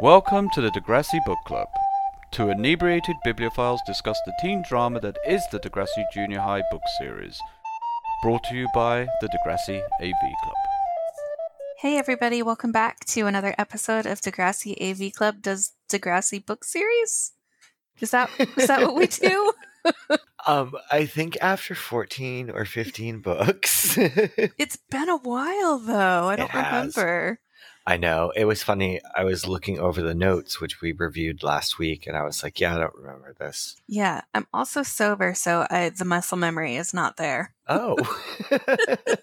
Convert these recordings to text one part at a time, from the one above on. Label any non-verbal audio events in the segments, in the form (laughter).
Welcome to the Degrassi Book Club. Two inebriated bibliophiles discuss the teen drama that is the Degrassi Junior High book series. Brought to you by the Degrassi AV Club. Hey everybody, welcome back to another episode of Degrassi AV Club does Degrassi book series. Is that is that what we (laughs) do? Um, I think after 14 or 15 books. (laughs) It's been a while though. I don't has. remember. I know. It was funny. I was looking over the notes, which we reviewed last week, and I was like, yeah, I don't remember this. Yeah, I'm also sober, so I, the muscle memory is not there. Oh. (laughs)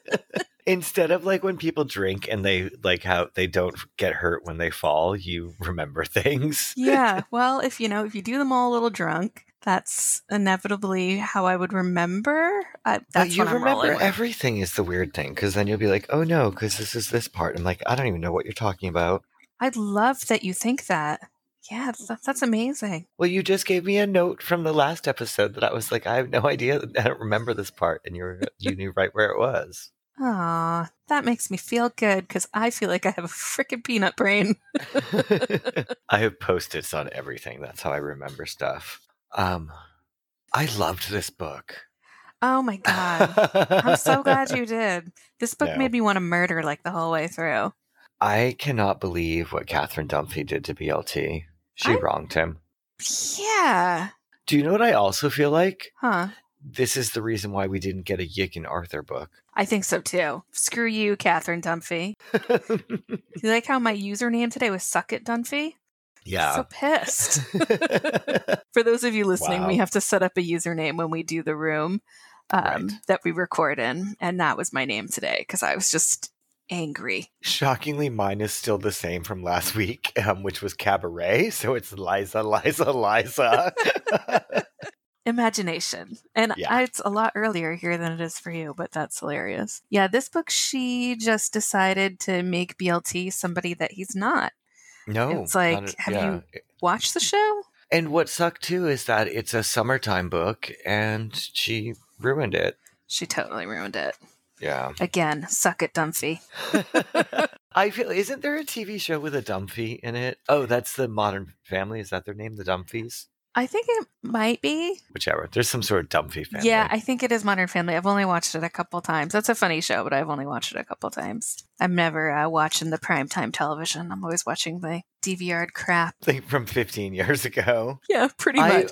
(laughs) Instead of like when people drink and they like how they don't get hurt when they fall, you remember (laughs) things. Yeah, well, if you know, if you do them all a little drunk, that's inevitably how I would remember. I, that's you remember everything is the weird thing because then you'll be like, oh no, because this is this part. I'm like, I don't even know what you're talking about. I love that you think that. Yeah, that, that's amazing. Well, you just gave me a note from the last episode that I was like, I have no idea. (laughs) I don't remember this part, and you were you knew right where it was. Aw, that makes me feel good because I feel like I have a freaking peanut brain. (laughs) I have post-its on everything. That's how I remember stuff. Um, I loved this book. Oh my god. I'm so glad you did. This (laughs) book No. made me want to murder like the whole way through. I cannot believe what Catherine Dunphy did to BLT. She I- wronged him. Yeah. Do you know what I also feel like? Huh. This is the reason why we didn't get a Yick and Arthur book. I think so too. Screw you, Catherine Dunphy. (laughs) You like how my username today was Suck It Dunphy? Yeah. So pissed. (laughs) For those of you listening, we have to set up a username when we do the room um, Right. that we record in. And that was my name today because I was just angry. Shockingly, mine is still the same from last week, um, which was Cabaret. So it's Liza, Liza, Liza. (laughs) imagination. And Yeah. I, it's a lot earlier here than it is for you, but that's hilarious. Yeah, this book, she just decided to make BLT somebody that he's not. No. It's like, a- have yeah. you- watched the show? And what sucked too is that it's a summertime book and she ruined it. She totally ruined it. Yeah. Again, suck it, Dunphy. (laughs) I feel, isn't there a TV show with a Dunphy in it? Oh, that's the Modern Family. Is that their name? The Dunphys? I think it might be. Whichever. There's some sort of Dunphy family. Yeah, I think it is Modern Family. I've only watched it a couple times. That's a funny show, but I've only watched it a couple times. I'm never uh, watching the primetime television. I'm always watching the DVR crap. Thing from 15 years ago. Yeah, pretty I, much.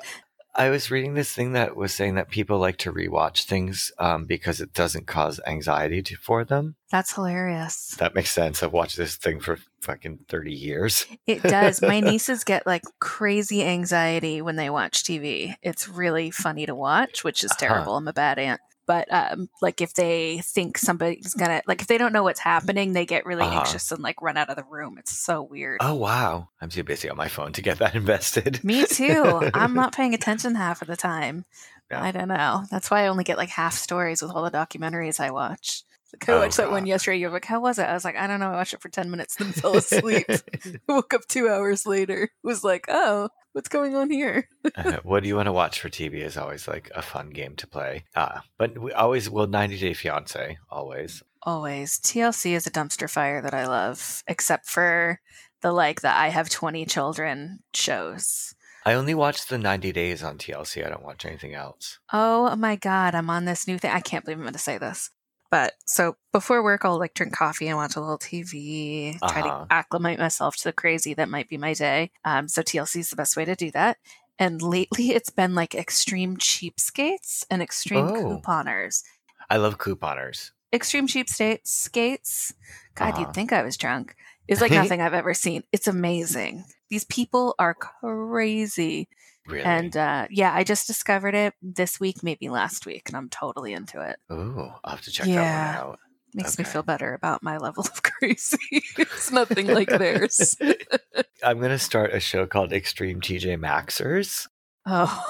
I was reading this thing that was saying that people like to rewatch things um, because it doesn't cause anxiety to, for them. That's hilarious. That makes sense. I've watched this thing for fucking 30 years. It does. My (laughs) nieces get like crazy anxiety when they watch TV. It's really funny to watch, which is Uh-huh. terrible. I'm a bad aunt. But um, like if they think somebody's gonna like if they don't know what's happening, they get really Uh-huh. anxious and like run out of the room. It's so weird. Oh, wow. I'm too busy on my phone to get that (laughs) invested. Me too. I'm not paying (laughs) attention half of the time. I don't know. That's why I only get like half stories with all the documentaries I watch. I Oh, watched that one yesterday. You're like, how was it? I was like, I don't know. I watched it for 10 minutes and then (laughs) fell asleep. (laughs) Woke up two hours later. Was like, oh, what's going on here? Uh, (laughs) what do you want to watch for TV is always like a fun game to play. Uh, but we always, well, 90 Day Fiance, always. Always. TLC is a dumpster fire that I love, except for the like the I have 20 children shows. I only watch the 90 days on TLC. I don't watch anything else. Oh my god, I'm on this new thing. I can't believe I'm going to say this. But so before work, I'll like drink coffee and watch a little TV, try Uh-huh. to acclimate myself to the crazy that might be my day. Um, so TLC is the best way to do that. And lately, it's been like extreme cheapskates and extreme Oh. couponers. I love couponers. Extreme cheapskates, skates. God, Uh-huh. you'd think I was drunk. It's like (laughs) nothing I've ever seen. It's amazing. These people are crazy. Really? And uh, yeah, I just discovered it this week, maybe last week, and I'm totally into it. Ooh, I'll have to check Yeah. that one out. Makes me feel better about my level of (laughs) crazy. it's (laughs) nothing like theirs. (laughs) I'm going to start a show called Extreme TJ Maxers. Oh,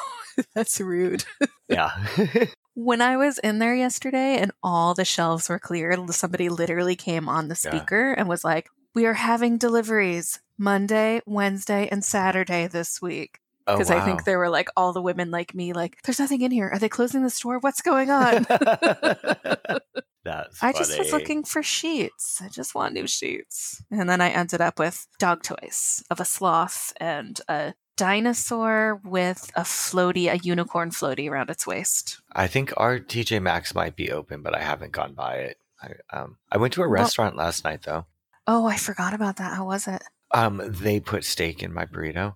that's rude. Yeah. When I was in there yesterday and all the shelves were clear, somebody literally came on the Yeah. speaker and was like, We are having deliveries Monday, Wednesday, and Saturday this week. Oh, because I think there were like all the women like me, like, there's nothing in here. Are they closing the store? What's going on? (laughs) (laughs) That's I just was looking for sheets. I just want new sheets. And then I ended up with dog toys of a sloth and a dinosaur with a floaty, a unicorn floaty around its waist. I think our TJ Maxx might be open, but I haven't gone by it. I, um, I went to a restaurant last night though. Oh, I forgot about that. How was it? Um, they put steak in my burrito.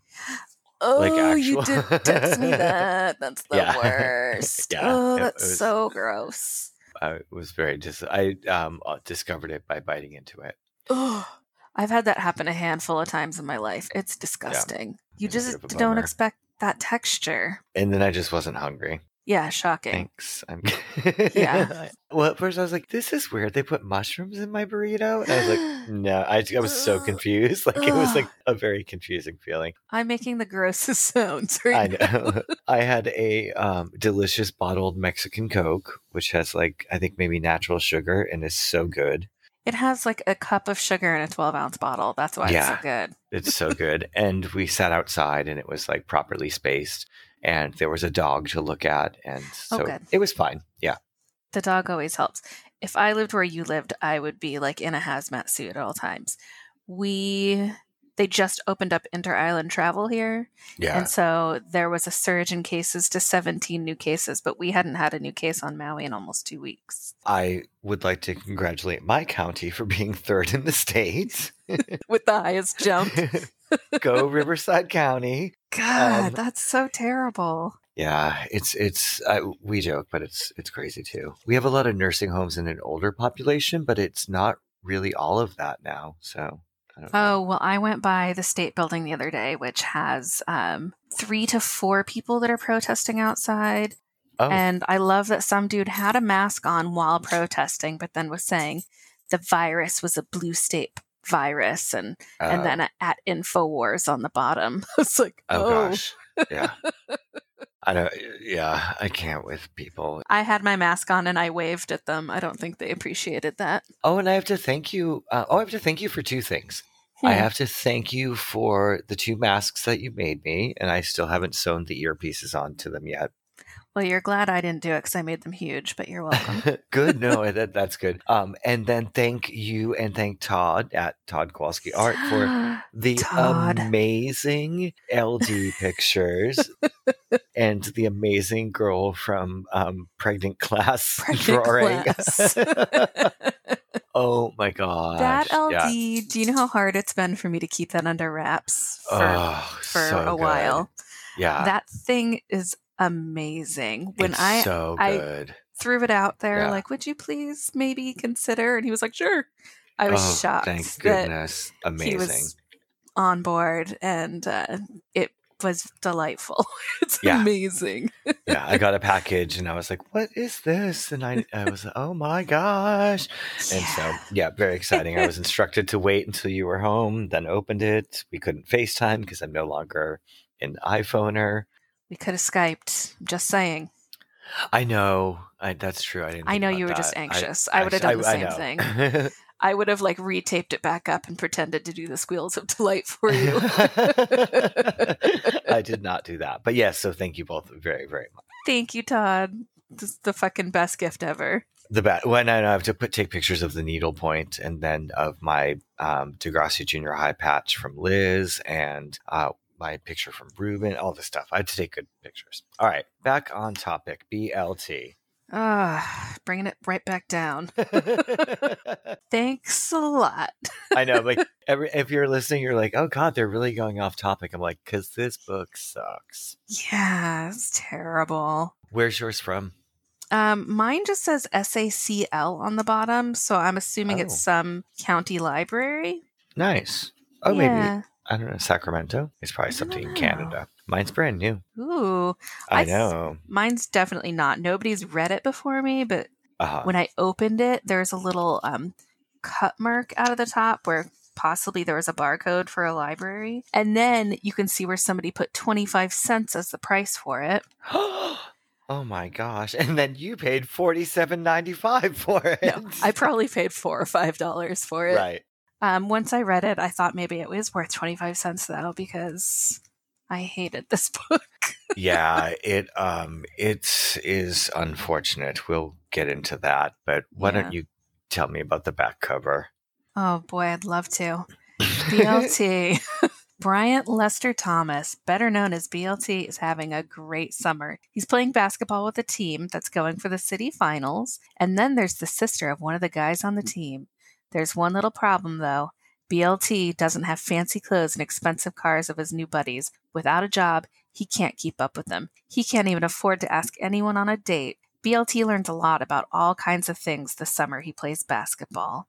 Oh, you actual- did text me (laughs) that. That's the Yeah. worst. (laughs) Yeah, oh, that's was- so gross. I was very dis. I um uh, discovered it by biting into it. Oh, I've had that happen a handful of times in my life. It's disgusting. You It's just bit of a don't expect that texture. And then I just wasn't hungry. Yeah, shocking. Thanks. I'm Yeah. (laughs) well, at first I was like, "This is weird." They put mushrooms in my burrito, and I was like, (gasps) "No." I, I was so confused. (laughs) Like it was like a very confusing feeling. I'm making the grossest (laughs) sounds right I now. know. I had a um, delicious bottled Mexican Coke, which has like I think maybe natural sugar and is so good. It has like a cup of sugar in a 12 ounce bottle. That's why it's so good. It's so good. and we sat outside and it was like properly spaced and there was a dog to look at and Oh, so good. it was fine. Yeah. The dog always helps. If I lived where you lived, I would be like in a hazmat suit at all times. We they just opened up inter island travel here. Yeah. And so there was a surge in cases to 17 new cases, but we hadn't had a new case on Maui in almost two weeks. I would like to congratulate my county for being third in the state. (laughs) With the highest jump. (laughs) Go Riverside County. God, Um, that's so terrible. Yeah, it's it's uh, we joke, but it's it's crazy too. We have a lot of nursing homes in an older population, but it's not really all of that now. So I. Oh, well, I went by the state building the other day, which has um, three to four people that are protesting outside. Oh, And I love that some dude had a mask on while protesting, but then was saying the virus was a blue state virus and, and uh, then at InfoWars on the bottom. (laughs) it's like, oh, oh. gosh, yeah. (laughs) I don't. Yeah, I can't with people. I had my mask on and I waved at them. I don't think they appreciated that. Oh, and I have to thank you. Uh, oh, I have to thank you for two things. I have to thank you for the two masks that you made me, and I still haven't sewn the earpieces onto them yet. Well, you're glad I didn't do it because I made them huge, but you're welcome. (laughs) good. No, (laughs) that, that's good. Um, and then thank you and thank Todd at Todd Kowalski Art for (gasps) the Todd. amazing LD pictures (laughs) and the amazing girl from um, Pregnant Class Pregnant drawing. Class. Oh my god! that LD, Yeah. do you know how hard it's been for me to keep that under wraps for, Oh, for so a good. while? Yeah, that thing is amazing. When it's I so I- threw it out there, Yeah. like, would you please maybe consider? And he was like, sure. I was oh, shocked Thank goodness! he Amazing. was on board and uh, it was delightful. (laughs) it's Yeah. amazing. (laughs) yeah, I got a package and I was like, "What is this?" And I, I was, "Oh my gosh!" And so, yeah, very exciting. I was (laughs) instructed to wait until you were home, then opened it. We couldn't FaceTime because I'm no longer an iPhoner. we could have Skyped. Just saying. I know. I, that's true. I didn't. I know you were just anxious. I would have done the I same know. thing. I would have like retaped it back up and pretended to do the squeals of delight for you. (laughs) I did not do that, but yes. So thank you both very, very much. Thank you, Todd. This is the fucking best gift ever. The bat. When I have to put take pictures of the needlepoint and then of my um, Degrassi Junior High patch from Liz and uh, my picture from Ruben, all this stuff. I had to take good pictures. All right, back on topic. BLT. Ah, bringing it right back down. (laughs) (laughs) Thanks a lot. I know, like (laughs) every if you're listening, you're like, oh god, they're really going off topic. I'm like, because this book sucks. Yeah, it's terrible. Where's yours from? Um, mine just says SACL on the bottom, so I'm assuming Oh. it's some county library. Nice. Oh, maybe. I don't know. Sacramento. It's probably something in. Canada. Mine's brand new. Ooh, I, I know. mine's definitely not. Nobody's read it before me, but Uh-huh. when I opened it, there's a little um cut mark out of the top where possibly there was a barcode for a library. And then you can see where somebody put 25 cents as the price for it. (gasps) oh my gosh! And then you paid forty seven ninety five for (laughs) it. No, I probably paid four or five dollars for it. right. Um, once I read it, I thought maybe it was worth 25 cents though, because I hated this (laughs) book. yeah, it um it is unfortunate. We'll get into that, but why Yeah. don't you tell me about the back cover? Oh boy, I'd love to. (laughs) BLT. (laughs) Bryant Lester Thomas, better known as BLT, is having a great summer. He's playing basketball with a team that's going for the city finals, and then there's the sister of one of the guys on the team. There's one little problem though. BLT doesn't have fancy clothes and expensive cars of his new buddies. Without a job, he can't keep up with them. He can't even afford to ask anyone on a date. BLT learns a lot about all kinds of things the summer he plays basketball.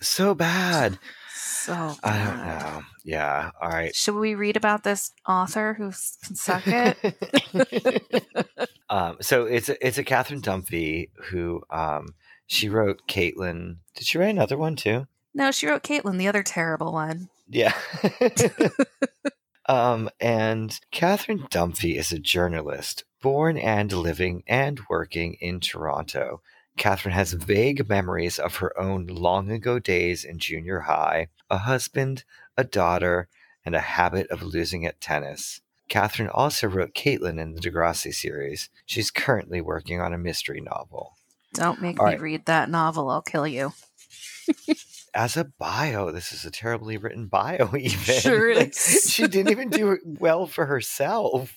So bad. So I don't know. Yeah. All right. Should we read about this author who can suck it? (laughs) um, so it's a, it's a Catherine Dunphy who um, she wrote Caitlin. Did she write another one too? no, she wrote Caitlin, the other terrible one. Yeah. (laughs) um, and Catherine Dunphy is a journalist, born and living and working in Toronto. Catherine has vague memories of her own long ago days in junior high, a husband, a daughter, and a habit of losing at tennis. Catherine also wrote Caitlin in the Degrassi series. She's currently working on a mystery novel. Don't make All me right. read that novel. I'll kill you. As a bio, this is a terribly written bio, (laughs) even. Sure (laughs) Like, she didn't even do it (laughs) well for herself.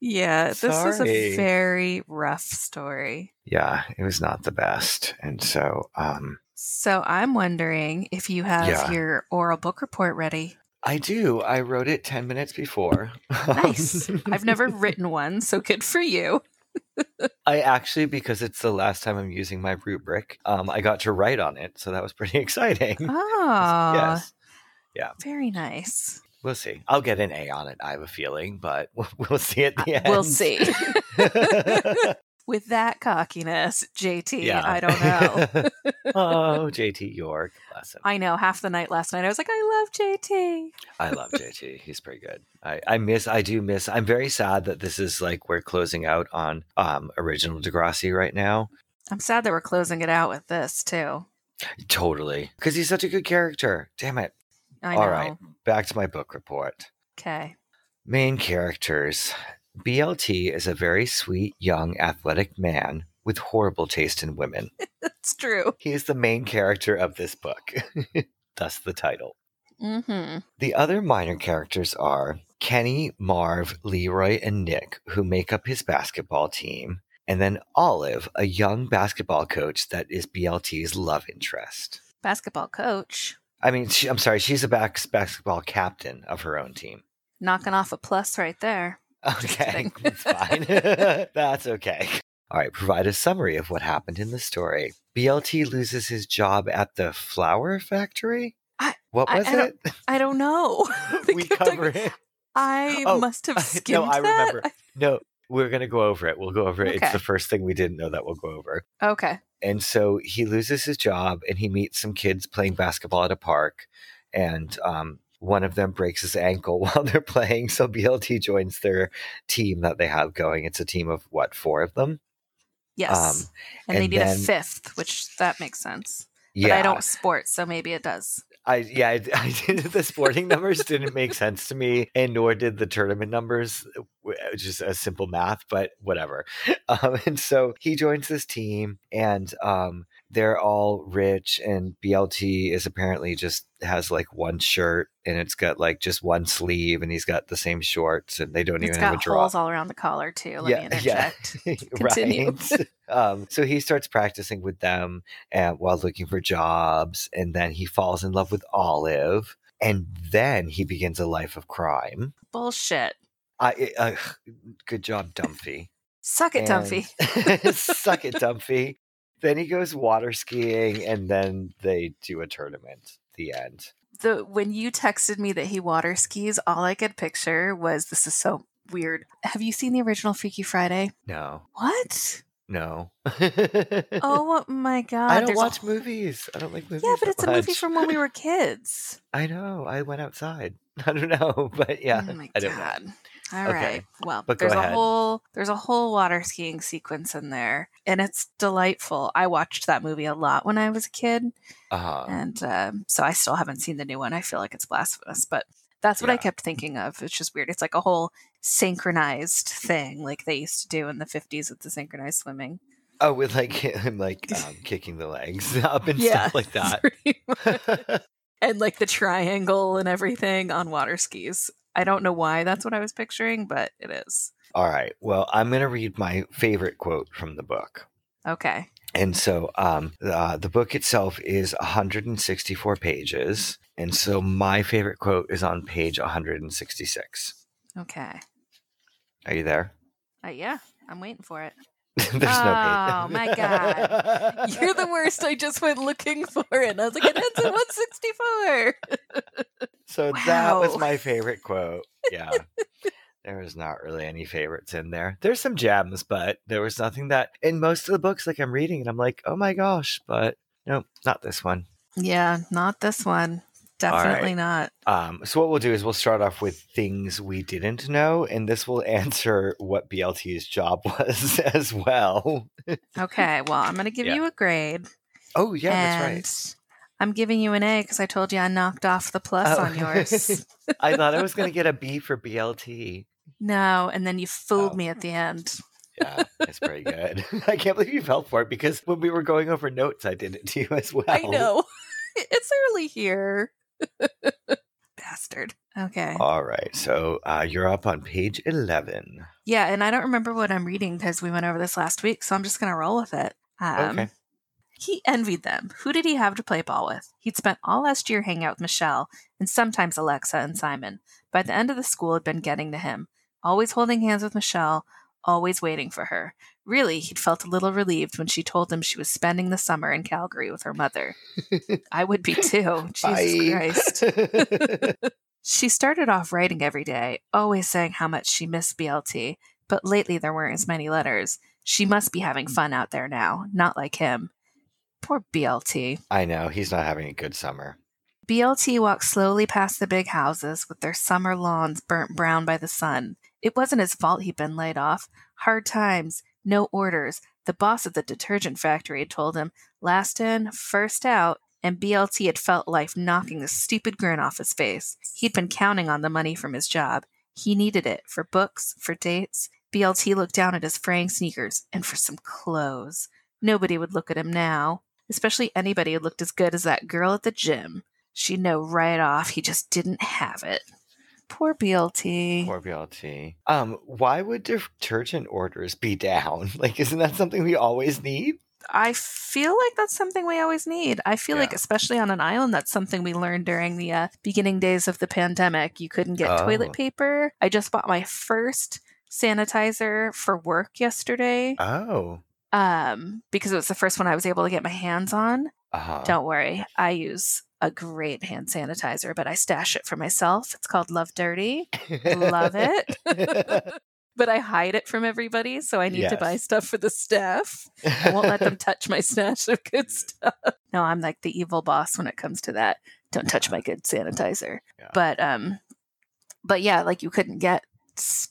Yeah, this is a very rough story. yeah, it was not the best. And so um So I'm wondering if you have Yeah. your oral book report ready. I do. I wrote it 10 minutes before. Nice. I've never written one, so good for you. I actually because it's the last time I'm using my rubric, um I got to write on it, so that was pretty (laughs) exciting. Oh, yes. Yeah. Very nice. We'll see. I'll get an A on it, I have a feeling, but we'll, (laughs) we'll see at the end. We'll see. (laughs) With that cockiness, JT, Yeah. I don't know. (laughs) oh, (laughs) JT York, bless him. I know half the night last night I was like, I love JT. I love (laughs) JT. He's pretty good. I, I miss I do miss I'm very sad that this is like we're closing out on um original Degrassi right now. I'm sad that we're closing it out with this too. Totally. Because he's such a good character. Damn it. I know. All right. Back to my book report. Okay. Main characters. BLT is a very sweet, young, athletic man with horrible taste in women. (laughs) That's true. He is the main character of this book. (laughs) Thus the title. Mm-hmm. The other minor characters are Kenny, Marv, Leroy, and Nick, who make up his basketball team, and then Olive, a young basketball coach that is BLT's love interest. Basketball coach. I mean, she, I'm sorry, she's a bas- basketball captain of her own team. Knocking off a plus right there. Okay, (laughs) fine. (laughs) That's okay. All right, provide a summary of what happened in the story. BLT loses his job at the flower factory. I- what I- was I don't- it? I don't know. (laughs) we cover it. I Oh, must have skipped. no, I that. remember. No, we're gonna go over it. We'll go over it. It's the first thing we didn't know that we'll go over. Okay. And so he loses his job, and he meets some kids playing basketball at a park, and um, one of them breaks his ankle (laughs) while they're playing. So BLT joins their team that they have going. It's a team of what four of them? Yes. Um, and, they need then- a fifth, which that makes sense. But Yeah, I don't sport, so maybe it does. I yeah, I, (laughs) I did, the sporting numbers didn't make sense to me, and nor did the tournament numbers, w- just a simple math. But whatever. (laughs) Um, and so he joins this team, and um, they're all rich, and BLT is apparently just has like one shirt, and it's got like just one sleeve, and he's got the same shorts, and they don't It's even have a got draw. holes all around the collar too. Let me interject. (laughs) (laughs) Continue. right. (laughs) um, so he starts practicing with them and while looking for jobs, and then he falls in love with Olive, and then he begins a life of crime. Bullshit. I, uh, good job, Dumpy. Suck it, Dumpy. And- Suck it, Dumpy. Then he goes water skiing, and then they do a tournament. The end. The when you texted me that he water skis, all I could picture was this is so weird. Have you seen the original Freaky Friday? No, What? no. (laughs) Oh my god! I don't there's watch whole- movies. I don't like movies. Yeah, but it's a movie from when we were (laughs) kids. I know. I went outside. (laughs) I don't know, but yeah, oh my I don't know. All right. Okay. Well, But there's a ahead. whole there's a whole water skiing sequence in there, and it's delightful. I watched that movie a lot when I was a kid, Uh, and um, so I still haven't seen the new one. I feel like it's blasphemous, but that's what I kept thinking of. It's just weird. It's like a whole synchronized thing, like they used to do in the '50s with the synchronized swimming. oh, with like (laughs) him like um, kicking the legs (laughs) up and Yeah. stuff like that. (laughs) And like the triangle and everything on water skis. I don't know why that's what I was picturing, but it is. All right. Well, I'm going to read my favorite quote from the book. Okay. And so um, uh, the book itself is 164 pages. And so my favorite quote is on page 166. Okay. Are you there? Uh, yeah, I'm waiting for it. (laughs) There's no. Oh, my God. You're the worst. I just went looking for it. And I was like, it ends at 164. (laughs) So that was my favorite quote. Yeah. there was not really any favorites in there. There's some gems, but there was nothing that in most of the books, like I'm reading and I'm like, oh my gosh, but no, not this one. Yeah, not this one. Definitely not. Um, so what we'll do is we'll start off with things we didn't know, and this will (laughs) answer what BLT's job (laughs) was as well. Okay, well, I'm going (laughs) to give Yeah. you a grade. Oh yeah, and that's I'm giving you an A because I told you I knocked off the plus Oh. on yours. I thought I was gonna get a B for BLT. no, and then you fooled Oh. me at the end. Yeah, it's pretty good. I can't believe you fell for it because when we were going over notes, I did it to you as well. I know. it's early here. (laughs) Bastard. Okay. All right, so uh, you're up on page eleven. Yeah, and I don't remember what I'm reading because we went over this last week, so I'm just going to roll with it. Um, Okay. He envied them. Who did he have to play ball with? He'd spent all last year hanging out with Michelle and sometimes Alexa and Simon. By the end of the school had been getting to him. Always holding hands with Michelle, always waiting for her. Really, he'd felt a little relieved when she told him she was spending the summer in Calgary with her mother. (laughs) I would be too. Jesus Christ. (laughs) (laughs) She started off writing every day, always saying how much she missed BLT, but lately there weren't as many letters. She must be having fun out there now, not like him. Poor BLT. I know he's not having a good summer. BLT walked slowly past the big houses with their summer lawns burnt brown by the sun. It wasn't his fault he'd been laid off. Hard times, no orders. The boss of the detergent factory had told him, last in, first out, and BLT had felt life knocking the stupid grin off his face. He'd been counting on the money from his job. He needed it for books, for dates. BLT looked down at his fraying sneakers and for some clothes. Nobody would look at him now, especially anybody who looked as good as that girl at the gym. She'd know right off he just didn't have it. Poor BLT. Poor BLT. Um, why would detergent orders be (laughs) down? Like, isn't that something we always need? I feel like that's something we always need. I feel like, especially on an island, that's something we learned during the uh, beginning days of the pandemic. You couldn't get Oh. toilet paper. I just bought my first sanitizer for work yesterday Oh, um, because it was the first one I was able to get my hands on. Uh-huh. Don't worry, I use a great hand sanitizer, but I stash it for myself. It's called Love Dirty. Love it. (laughs) (laughs) but I hide it from everybody, so I need to buy stuff for the staff. I won't let them (laughs) touch my stash of good stuff. No, I'm like the evil boss when it comes to that. Don't touch my good sanitizer. Yeah. But um but yeah, like you couldn't get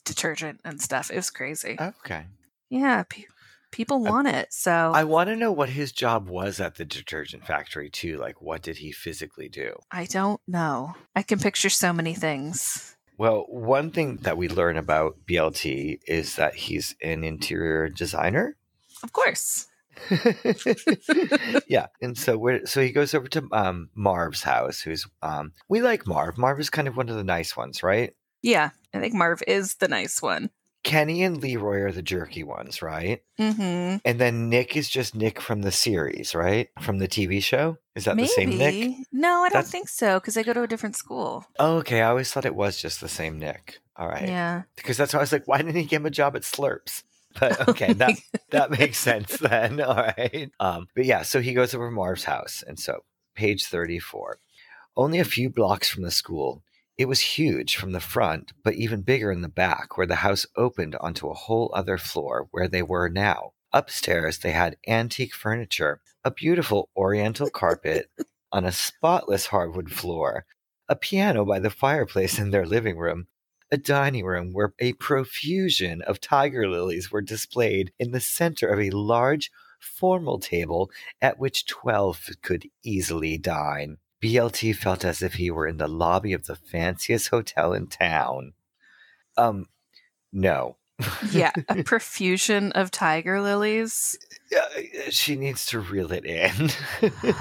detergent and stuff. It was crazy. okay. yeah, pe- people I- want it. So I want to know what his job was at the detergent factory too. Like, what did he physically do? I don't know. I can picture so many things. Well, one thing that we learn about BLT is that he's an interior designer. Of course. (laughs) yeah, and so we're so he goes over to um, Marv's house. Who's um, we like Marv. Marv is kind of one of the nice ones, right? Yeah, I think Marv is the nice one. Kenny and Leroy are the jerky ones, right? Mm-hmm. And then Nick is just Nick from the series, right? From the TV show. Is that Maybe. the same Nick? No, I don't That's- think so because they go to a different school. Oh, okay. I always thought it was just the same Nick. All right. Yeah. Because that's why I was like, why didn't he give him a job at Slurps? (laughs) But okay, that (laughs) that makes sense then. (laughs) All right. Um, but yeah, so he goes over to Marv's house, and so page thirty-four. Only a few blocks from the school. It was huge from the front, but even bigger in the back, where the house opened onto a whole other floor where they were now. Upstairs, they had antique furniture, a beautiful oriental carpet on a spotless hardwood floor, a piano by the fireplace in their living room, a dining room where a profusion of tiger lilies were displayed in the center of a large formal table at which 12 could easily dine. BLT felt as if he were in the lobby of the fanciest hotel in town. Um, no. Yeah, a (laughs) profusion of tiger lilies. Yeah, she needs to reel it in.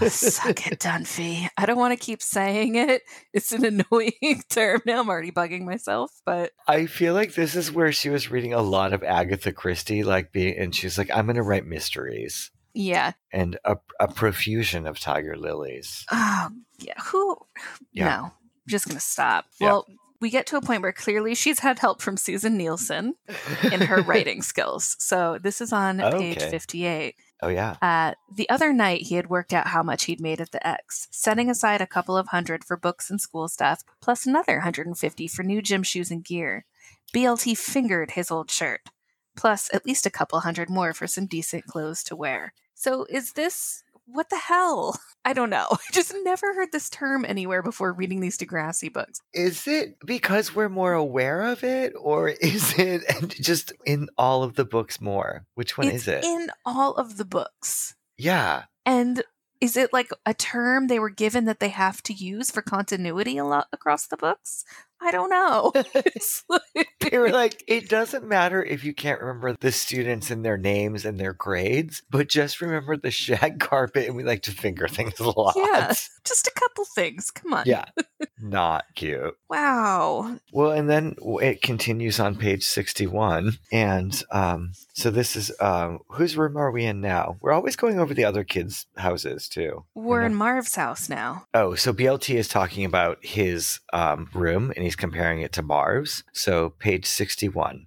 Suck it, Dunphy. I don't want to keep saying it. It's an annoying (laughs) term now. I'm already bugging myself, but I feel like this is where she was reading a lot of Agatha Christie, like being, and she's like, "I'm going to write mysteries." Yeah. and a, a profusion of tiger lilies. Oh, yeah. Who? Yeah. No, I'm just gonna stop. Yeah. Well, we get to a point where clearly she's had help from Susin Nielsen in her (laughs) writing skills. So this is on page 58. Oh yeah. Uh, the other night, he had worked out how much he'd made at the X, setting aside a couple of hundred for books and school stuff, plus another 150 for new gym shoes and gear. BLT fingered his old shirt, plus at least a couple hundred more for some decent clothes to wear. So is this what the hell? (laughs) I don't know. I just never heard this term anywhere before reading these Degrassi books. Is it because we're more aware of it, or (laughs) is it just in all of the books more? Which one it's is it? in all of the books. yeah. And is it like a term they were given that they have to use for continuity a lot across the books? I don't know. (laughs) (laughs) Like- They were like, it doesn't matter if you can't remember the students and their names and their grades, but just remember the shag (laughs) carpet, and we like to finger things a lot. Yeah. just a couple things. Come on. Yeah. Not cute. Wow. Well, and then it continues on page 61. And um, so this is um, whose room are we in now? We're always going over the other kids' houses, too. We're in Marv's house now. Oh, so BLT is talking about his um, room and he's comparing it to Marv's. So, page 61.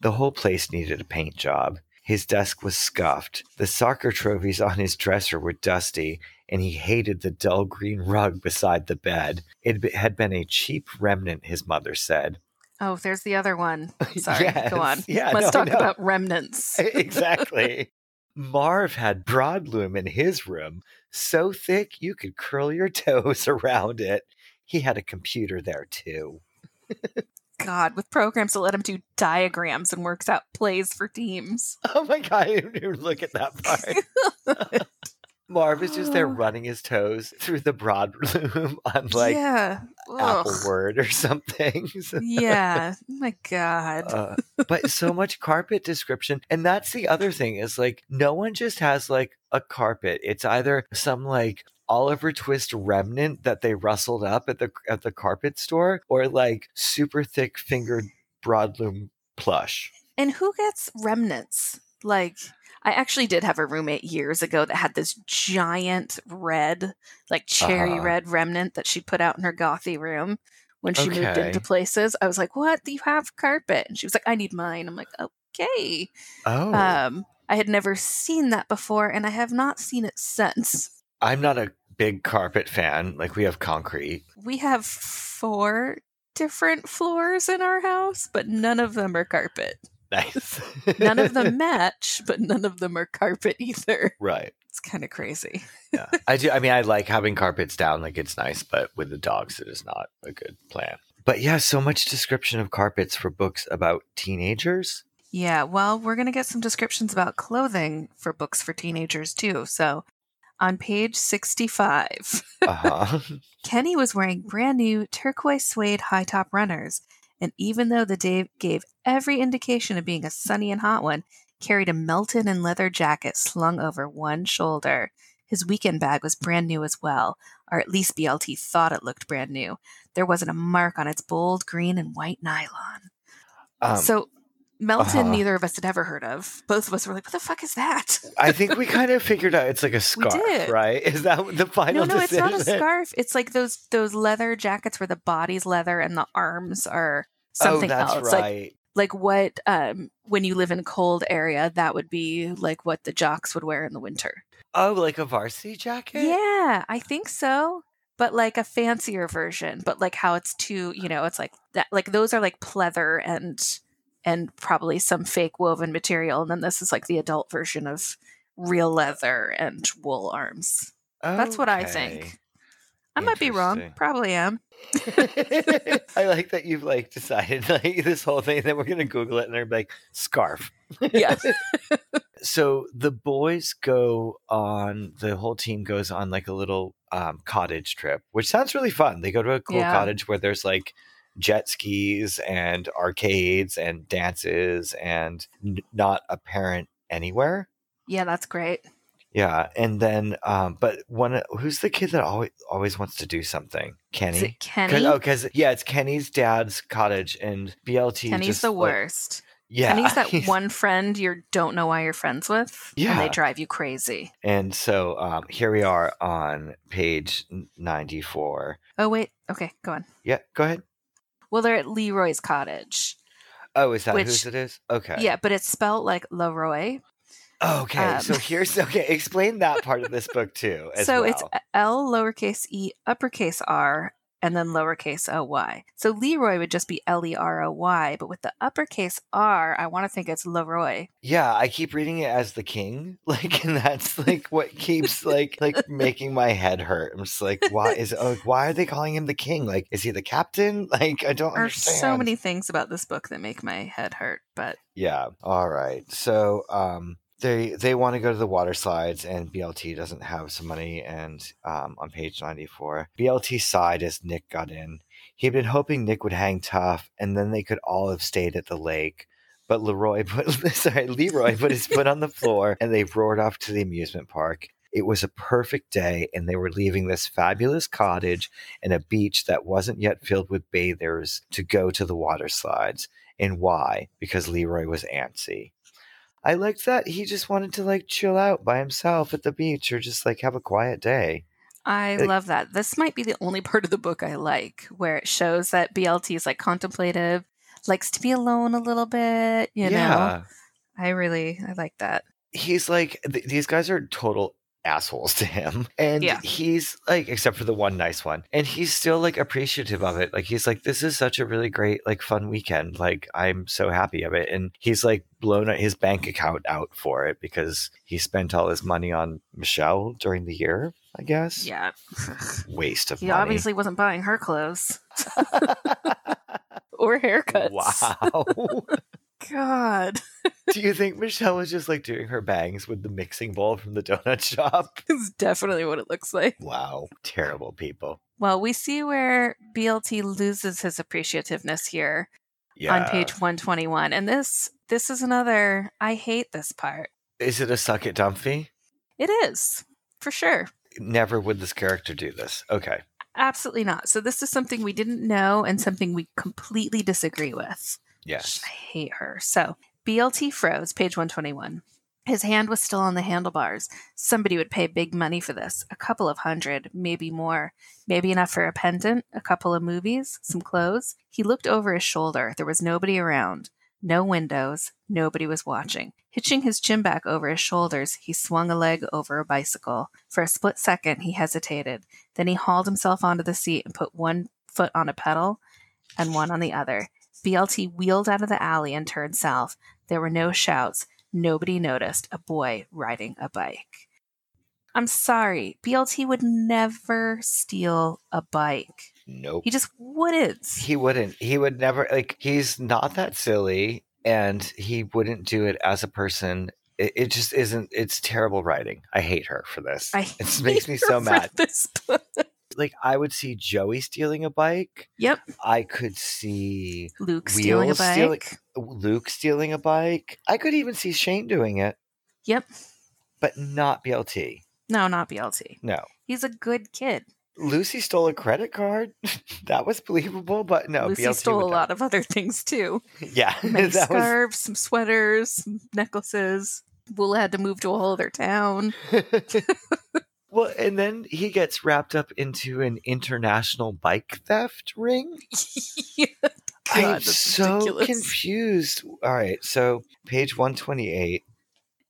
The whole place needed a paint job. His desk was scuffed. The soccer trophies on his dresser were dusty, and he hated the dull green rug beside the bed. It had been a cheap remnant, his mother said. Oh, there's the other one. (laughs) Sorry. Yes. Go on. Yeah, Let's no, talk no. about remnants. (laughs) exactly. Marv had broadloom in his room, so thick you could curl your (laughs) toes around it. He had a computer there too. God, with programs that let him do diagrams and works out plays for teams. (laughs) Oh my god, I didn't look at that part. (laughs) Marv is just there Oh. running his toes through the broad broadloom (laughs) on like yeah. Apple. Word or something. yeah. Oh my God. Uh, but so much carpet description and that's the other thing is like no one just has like a carpet it's either some like oliver twist remnant that they rustled up at the at the carpet store or like super thick fingered broadloom plush And who gets remnants? Like, I actually did have a roommate years ago that had this giant red, like cherry Uh-huh. red remnant that she put out in her gothy room when she moved into places. I was like, "What? Do you have carpet?" And she was like, "I need mine." I'm like, "Okay." oh Um, I had never seen that before, and I have not seen it since. i'm not a big carpet fan like we have concrete We have four different floors in our house, but none of them are carpet. nice None of them (laughs) match, but none of them are carpet either. right It's kind of crazy. yeah i do i mean i like having carpets down like it's nice but with the dogs it is not a good plan but yeah so much description of carpets for books about teenagers Yeah, well, we're going to get some descriptions about clothing for books for teenagers too. So on page 65, uh-huh (laughs) Kenny was wearing brand new turquoise suede high top runners. And even though the day gave every indication of being a sunny and hot one, carried a Melton and leather jacket slung over one shoulder. His weekend bag was brand new as well, or at least BLT thought it looked brand new. There wasn't a mark on its bold green and white nylon. um, so Melton, uh-huh. neither of us had ever heard of. Both of us were like, "What the fuck is that?" I think we kind of figured out it's like a (laughs) scarf, right? Is that the No, final no, it's not a decision? scarf. It's like those those leather jackets where the body's leather and the arms are Oh, something that's else. Like right. like what um when you live in a cold area, that would be like what the jocks would wear in the winter. oh, like a varsity jacket? Yeah, I think so. But like a fancier version, but like how it's too, you know, it's like that like those are like pleather and and probably some fake woven material and then this is like the adult version of real leather and wool arms. That's what I think. I might be wrong. Probably am. (laughs) I like that you've like decided (laughs) like this whole thing that we're gonna Google it and they're like scarf. yes. (laughs) so the boys go on the whole team goes on like a little um, cottage trip, which sounds really fun. They go to a cool Yeah. cottage where there's like jet skis and arcades and dances and n- not apparent anywhere. yeah, that's great. Yeah, and then um, but one who's the kid that always always wants to do something? Kenny. Kenny? Oh, because yeah, it's Kenny's dad's cottage, and BLT. Kenny's just, the like- worst. yeah, Kenny's that (laughs) he's- one friend you don't know why you're friends with. And they drive you crazy. And so um, here we are on page ninety-four. Oh, wait. Okay, go on. Yeah, go ahead. Well, they're at Leroy's cottage. Oh, is that Which- whose it is? Okay. Yeah, but it's spelled like Leroy. Okay. Um, so here's (laughs) okay. Explain that part of this book too. As so well. it's L lowercase e uppercase r and then lowercase o y. So Leroy would just be L E R O Y, but with the uppercase R, I want to think it's Leroy. yeah. I keep reading it as the king, (laughs) like, and that's like what (laughs) keeps like like making my head hurt. I'm just like, why is oh, (laughs) why are they calling him the king? Like, is he the captain? Like, I don't There are understand. so many things about this book that make my head hurt, but Yeah. All right. So um they they want to go to the water slides and BLT doesn't have some money and um on page 94 BLT sighed as Nick got in. He had been hoping Nick would hang tough and then they could all have stayed at the lake. But Leroy (laughs) put sorry, Leroy put his foot on the floor and they roared off to the amusement park. It was a perfect day, and they were leaving this fabulous cottage and a beach that wasn't yet filled with bathers to go to the water slides. And why? Because Leroy was antsy. I liked that he just wanted to like chill out by himself at the beach or just like have a quiet day. I Like- love that. This might be the only part of the book I like where it shows that BLT is like contemplative, likes to be alone a little bit, you know. I really I like that. he's like th- these guys are total assholes to him. (laughs) And Yeah. he's like except for the one nice one and he's still like appreciative of it. Like he's like this is such a really great like fun weekend. Like i'm so happy of it. And he's like blown his bank account out for it because he spent all his money on michelle during the year i guess. Yeah. (sighs) waste of he money. obviously wasn't buying her clothes (laughs) (laughs) or haircuts. wow God. do you think michelle was just like doing her bangs with the mixing bowl from the donut shop (laughs) It's definitely what it looks like. wow terrible people Well, we see where BLT loses his appreciativeness here yeah on page 121. And this this is another I hate this part. Is it a suck it Dumpy? It is. For sure. Never would this character do this. Okay. Absolutely not. So this is something we didn't know and something we completely disagree with. Yes. I hate her. So BLT froze, page 121. His hand was still on the handlebars. Somebody would pay big money for this a couple of hundred, maybe more. Maybe enough for a pendant, a couple of movies, some clothes. He looked over his shoulder. There was nobody around. No windows. Nobody was watching. Hitching his chin back over his shoulders, he swung a leg over a bicycle. For a split second, he hesitated. Then he hauled himself onto the seat and put one foot on a pedal and one on the other. BLT wheeled out of the alley and turned south. There were no shouts. Nobody noticed a boy riding a bike. I'm sorry. BLT would never steal a bike. Nope. He just wouldn't. He wouldn't. He would never like he's not that silly and he wouldn't do it as a person. It, it just isn't it's terrible writing. I hate her for this. I it makes me so mad. This book. Like I would see Joey stealing a bike. Yep. I could see Luke stealing a bike. stealing- Luke stealing a bike. I could even see Shane doing it, Yep. but not BLT. No, not BLT. No. He's a good kid. Lucy stole a credit card. (laughs) that was believable, but no, Lucy BLT stole a lot of other (laughs) things too. Yeah, (laughs) Many scarves, some sweaters, some necklaces. Will had to move to a whole other town. Well, and then he gets wrapped up into an international bike theft ring. (laughs) Yeah. I'm so ridiculous. confused. All right, so page one twenty eight.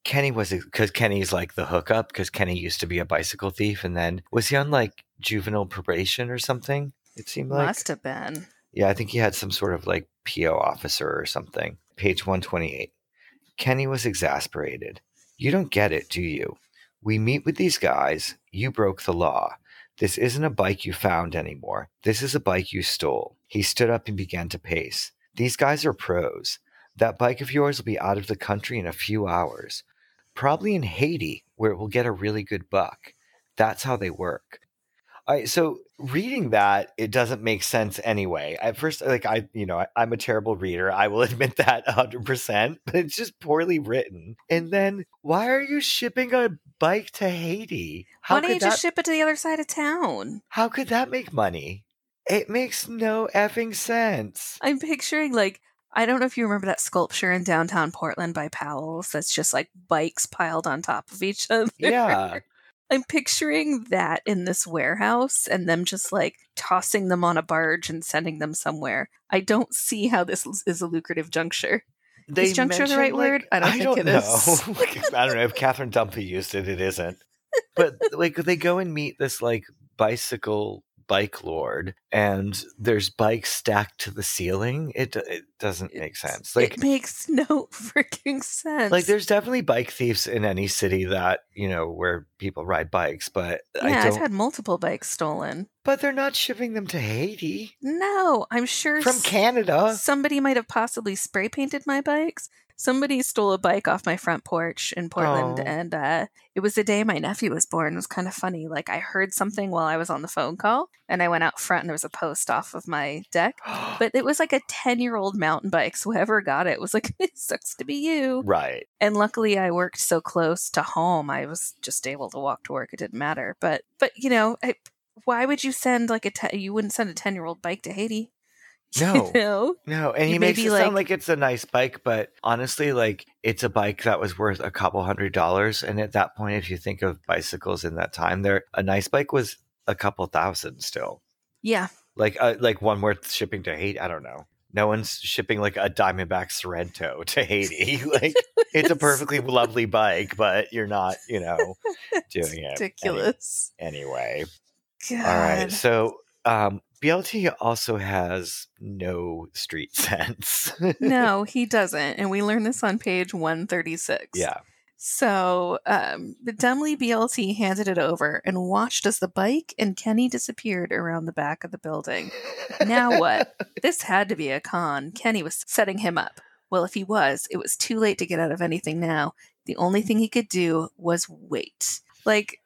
Kenny was because Kenny's like the hookup because Kenny used to be a bicycle thief, and then was he on like juvenile probation or something? It seemed like Must have been. Yeah, I think he had some sort of like PO officer or something. Page 128. Kenny was exasperated. You don't get it, do you? We meet with these guys. You broke the law. This isn't a bike you found anymore. This is a bike you stole. He stood up and began to pace. These guys are pros. That bike of yours will be out of the country in a few hours. Probably in Haiti, where it will get a really good buck. That's how they work. So reading that, it doesn't make sense anyway. At first, like I, you know, I, I'm a terrible reader. I will (laughs) admit that 100%, but it's just poorly written. And then, why are you shipping a bike to Haiti? How Why don't could you that, just ship it to the other side of town? how could that make money? It makes no effing sense. I'm picturing like I don't know if you remember that sculpture in downtown Portland by Powell's that's just like bikes piled on top of each (laughs) other. Yeah. I'm picturing that in this warehouse and them just like tossing them on a barge and sending them somewhere. I don't see how this is- a lucrative juncture. Is juncture the right like- word? I don't think it know. (laughs) I don't know if Catherine Dunphy used it. It isn't. But like they go and meet this like bicycle bike lord, and there's bikes stacked to the ceiling. It it doesn't make sense. Like it makes (laughs) no freaking sense. like there's definitely bike thieves in any city that you know where people ride bikes, but I yeah. I've had multiple bikes stolen. but they're not shipping them to Haiti No, I'm sure from Canada. somebody might have possibly spray painted my bikes. Somebody stole a bike off my front porch in Portland, Oh. and uh, it was the day my nephew was born. It was kind of funny. Like I heard something while I was on the phone call, and I went out front, and there was a post off of my deck. (gasps) But it was like a ten-year-old mountain bike. So whoever got it was like, (laughs) "It sucks to be you." right. And luckily, I worked so close to home. I was just able to walk to work. It didn't matter. But but you know, I, why would you send like a te- you wouldn't send a ten-year-old bike to Haiti? (laughs) No. You know? No, and he makes it sound like- like it's a nice bike, but honestly, like it's a bike that was worth a couple hundred dollars. And at that point, if you think of bicycles in that time, there a nice bike was a couple thousand still. Yeah. Like uh, like one worth shipping to Haiti. I don't know. No one's shipping like a Diamondback Sorrento (laughs) to Haiti. (laughs) like it's a perfectly lovely bike, but you're not, you know, doing it ridiculous. anyway. God. All right. So um, BLT also has no street (laughs) sense. no, he doesn't. And we learned this on page 136. yeah. So, um, but dumbly BLT handed it over and watched as the bike and Kenny disappeared around the back of the building. Now what? (laughs) This had to be a con. Kenny was setting him up. Well, if he was, it was too late to get out of anything now. The only thing he could do was wait. Like,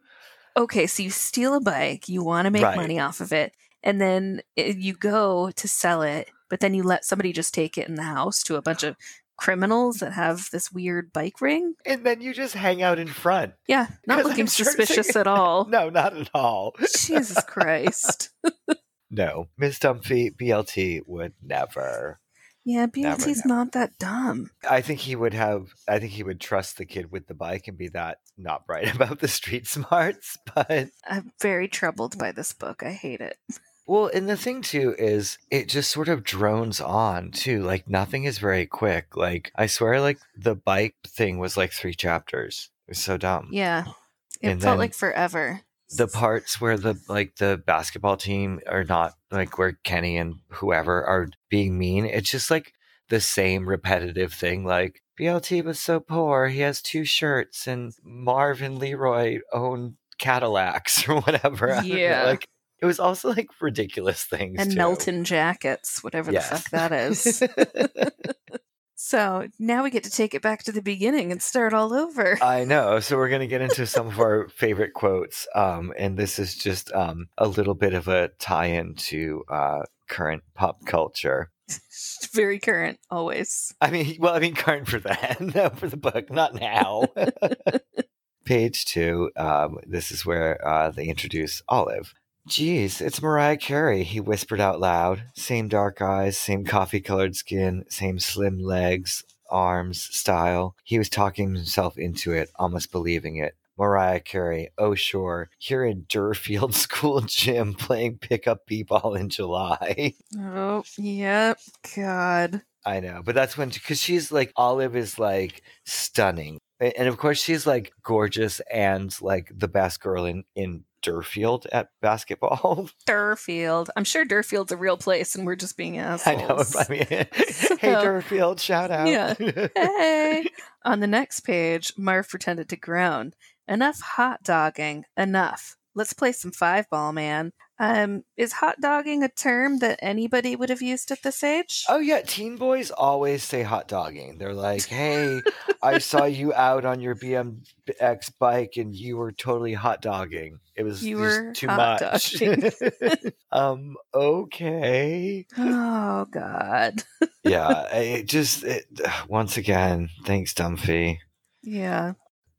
okay, so you steal a bike, you want to make Right. money off of it, and then uh, you go to sell it, but then you let somebody just take it in the house to a bunch of criminals that have this weird bike ring. And then you just hang out in front. Yeah, not looking sure suspicious at all. (laughs) No, not at all. (laughs) Jesus Christ. (laughs) No, Miss Dumpy BLT would never. Yeah, Never, BLT's not that dumb. I think he would have. I think he would trust the kid with the bike and be that not bright about the street smarts. But I'm very troubled by this book. I hate it. Well, and the thing too is it just sort of drones on too. Like nothing is very quick. Like I swear, like the bike thing was like three chapters. It was so dumb. Yeah. It And felt like forever. the parts where the like the basketball team are not like where Kenny and whoever are being mean. It's just like the same repetitive thing. Like BLT was so poor, he has two shirts, and Marv and Leroy own Cadillacs (laughs) or whatever. Know, Yeah. like it was also like ridiculous things. and too. Melton jackets, whatever Yes. the fuck that is. (laughs) so now we get to take it back to the beginning and start all over. I know. So we're gonna get (laughs) into some of our favorite quotes, um, and this is just um, a little bit of a tie-in to uh, current pop culture. (laughs) Very current, always. I mean, well, I mean, current for that, no, for the book, not now. Page two. Um, this is where uh, they introduce Olive. Geez, it's Mariah Carey, he whispered out loud. Same dark eyes, same coffee colored skin, same slim legs, arms, style. He was talking himself into it, almost believing it. Mariah Carey, oh sure, here in Durfield (laughs) School Gym playing pickup b-ball in July. Oh, yep. God. I know, but that's when because she's like Olive is like stunning, and of course she's like gorgeous and like the best girl in in Durfield at basketball. (laughs) Durfield. I'm sure Durfield's a real place and we're just being assholes. I know. I mean, (laughs) hey Durfield, shout out. Yeah. (laughs) hey. On the next page, Marv pretended to groan. Enough hot dogging. Enough. let's play some five ball, man. Um, is hot dogging a term that anybody would have used at this age? Oh yeah, teen boys always say hot dogging. They're like, "Hey, I saw (laughs) you out on your BMX bike, and you were totally hot dogging. It was You just were too hot much." (laughs) (laughs) um. Okay. Oh God. Yeah. It just it, once again, thanks, Dunphy. Yeah.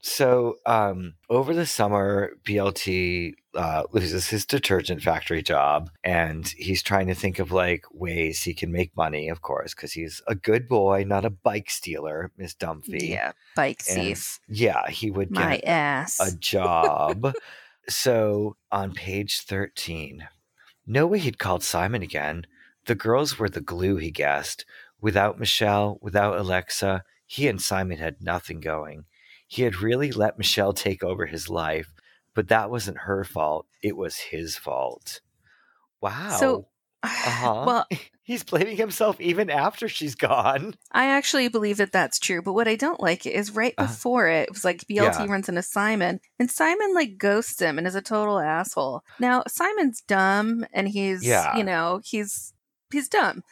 So, um, over the summer, BLT uh, loses his detergent factory job, and he's trying to think of like ways he can make money. Of course, because he's a good boy, not a bike stealer, Miss Dunphy. Yeah. Bike And thief. yeah, he would get My ass. a (laughs) job. so on page thirteen, no way he'd called Simon again. The girls were the glue, he guessed. Without Michelle, without Alexa, he and Simon had nothing going. He had really let Michelle take over his life, but that wasn't her fault. It was his fault. Wow. So, (sighs) uh-huh. well, (laughs) he's blaming himself even after she's gone. (laughs) I actually believe that that's true. But what I don't like is right Uh, before it, it was like BLT yeah. runs into Simon, and Simon like ghosts him and is a total asshole. Now Simon's dumb, and he's Yeah. you know he's he's dumb,